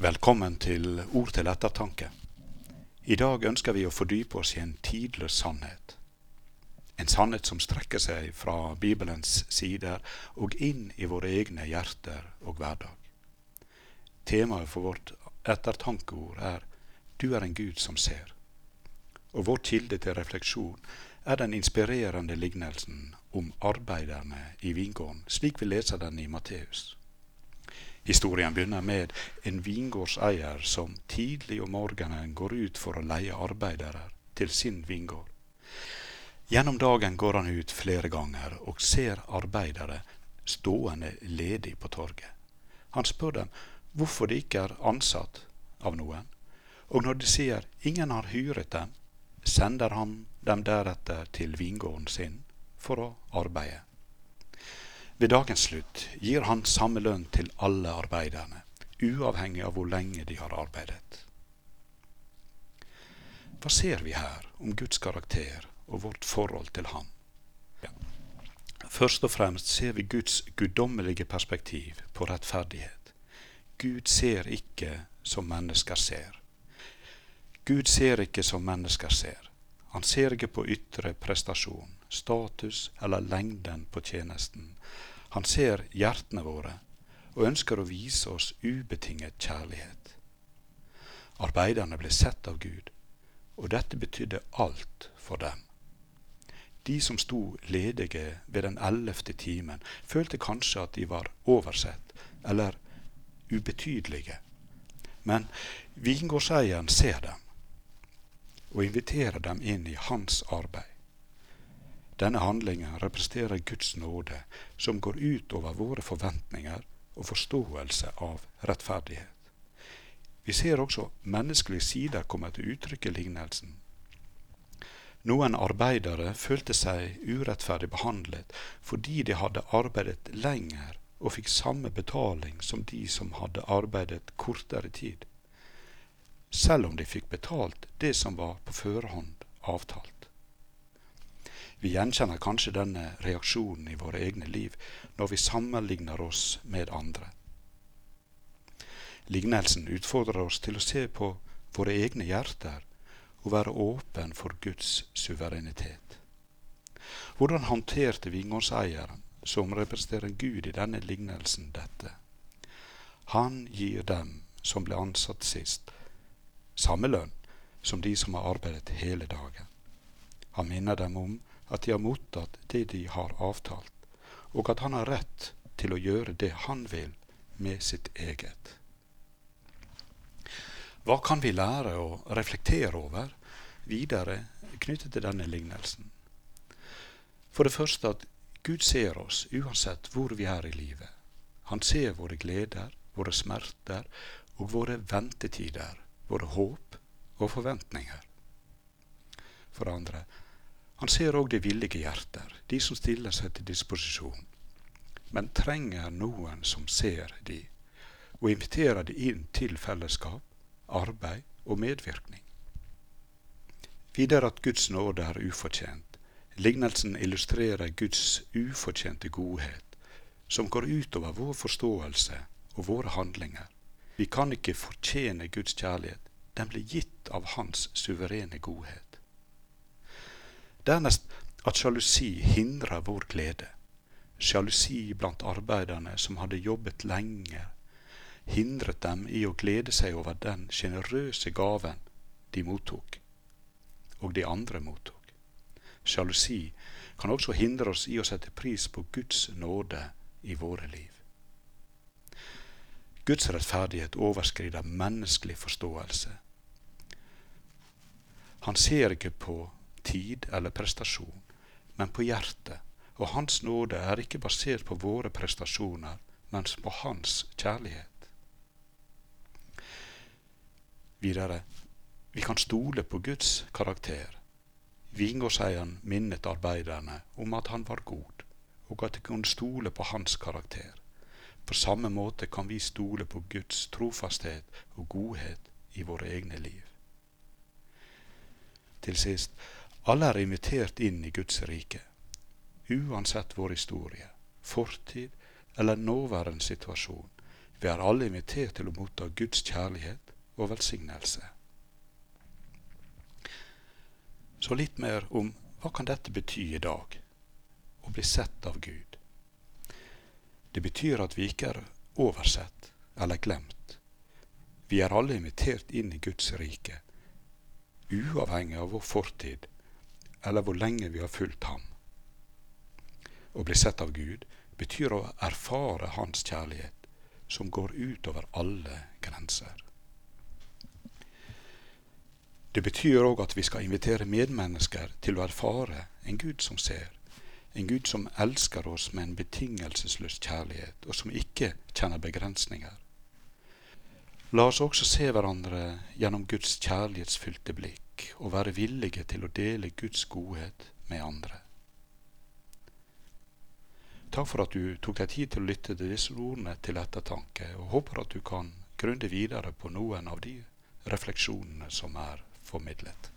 Velkommen til Ord til ettertanke. I dag ønsker vi å fordype oss i en tidløs sannhet. En sannhet som strekker seg fra Bibelens sider og inn i våre egne hjerter og hverdag. Temaet for vårt ettertankeord er Du er en Gud som ser. Og vår kilde til refleksjon er den inspirerende lignelsen om arbeiderne i vingården, slik vi leser den i Matteus. Historien begynner med en vingårdseier som tidlig om morgenen går ut for å leie arbeidere til sin vingård. Gjennom dagen går han ut flere ganger og ser arbeidere stående ledig på torget. Han spør dem hvorfor de ikke er ansatt av noen, og når de sier ingen har hyret dem, sender han dem deretter til vingården sin for å arbeide. Ved dagens slutt gir han samme lønn til alle arbeiderne, uavhengig av hvor lenge de har arbeidet. Hva ser vi her om Guds karakter og vårt forhold til? Ja. Først og fremst ser vi Guds guddommelige perspektiv på rettferdighet. Gud ser ikke som mennesker ser. Gud ser ikke som mennesker ser. Han ser ikke på ytre prestasjon, status eller lengden på tjenesten. Han ser hjertene våre og ønsker å vise oss ubetinget kjærlighet. Arbeiderne ble sett av Gud, og dette betydde alt for dem. De som sto ledige ved den ellevte timen, følte kanskje at de var oversett eller ubetydelige. Men vingårdseieren ser dem og inviterer dem inn i hans arbeid. Denne handlingen representerer Guds nåde, som går ut over våre forventninger og forståelse av rettferdighet. Vi ser også menneskelige sider komme til uttrykk i lignelsen. Noen arbeidere følte seg urettferdig behandlet fordi de hadde arbeidet lenger og fikk samme betaling som de som hadde arbeidet kortere tid selv om de fikk betalt det som var på førehånd avtalt. Vi gjenkjenner kanskje denne reaksjonen i våre egne liv når vi sammenligner oss med andre. Lignelsen utfordrer oss til å se på våre egne hjerter og være åpen for Guds suverenitet. Hvordan håndterte vingårdseieren, som representerer Gud i denne lignelsen, dette? Han gir dem som ble ansatt sist, samme lønn som de som har arbeidet hele dagen. Han minner dem om at de har mottatt det de har avtalt, og at han har rett til å gjøre det han vil med sitt eget. Hva kan vi lære og reflektere over videre knyttet til denne lignelsen? For det første at Gud ser oss uansett hvor vi er i livet. Han ser våre gleder, våre smerter og våre ventetider våre håp og forventninger. For det andre, han ser òg de villige hjerter, de som stiller seg til disposisjon, men trenger noen som ser de, og inviterer de inn til fellesskap, arbeid og medvirkning. Videre at Guds nåde er ufortjent. Lignelsen illustrerer Guds ufortjente godhet, som går utover vår forståelse og våre handlinger. Vi kan ikke fortjene Guds kjærlighet. Den blir gitt av Hans suverene godhet. Dernest at sjalusi hindrer vår glede. Sjalusi blant arbeiderne som hadde jobbet lenge, hindret dem i å glede seg over den sjenerøse gaven de mottok, og de andre mottok. Sjalusi kan også hindre oss i å sette pris på Guds nåde i våre liv. Guds rettferdighet overskrider menneskelig forståelse. Han ser ikke på tid eller prestasjon, men på hjertet, og Hans nåde er ikke basert på våre prestasjoner, men på Hans kjærlighet. Videre, vi kan stole på Guds karakter. Vingårdseieren minnet arbeiderne om at han var god, og at de kunne stole på hans karakter. På samme måte kan vi stole på Guds trofasthet og godhet i våre egne liv. Til sist, alle er invitert inn i Guds rike, uansett vår historie, fortid eller nåværende situasjon. Vi er alle invitert til å motta Guds kjærlighet og velsignelse. Så litt mer om hva kan dette bety i dag, å bli sett av Gud. Det betyr at vi ikke er oversett eller glemt. Vi er alle invitert inn i Guds rike, uavhengig av vår fortid eller hvor lenge vi har fulgt ham. Å bli sett av Gud betyr å erfare Hans kjærlighet, som går utover alle grenser. Det betyr òg at vi skal invitere medmennesker til å erfare en Gud som ser, en Gud som elsker oss med en betingelsesløs kjærlighet, og som ikke kjenner begrensninger. La oss også se hverandre gjennom Guds kjærlighetsfylte blikk, og være villige til å dele Guds godhet med andre. Takk for at du tok deg tid til å lytte til disse ordene til ettertanke, og håper at du kan grunne videre på noen av de refleksjonene som er formidlet.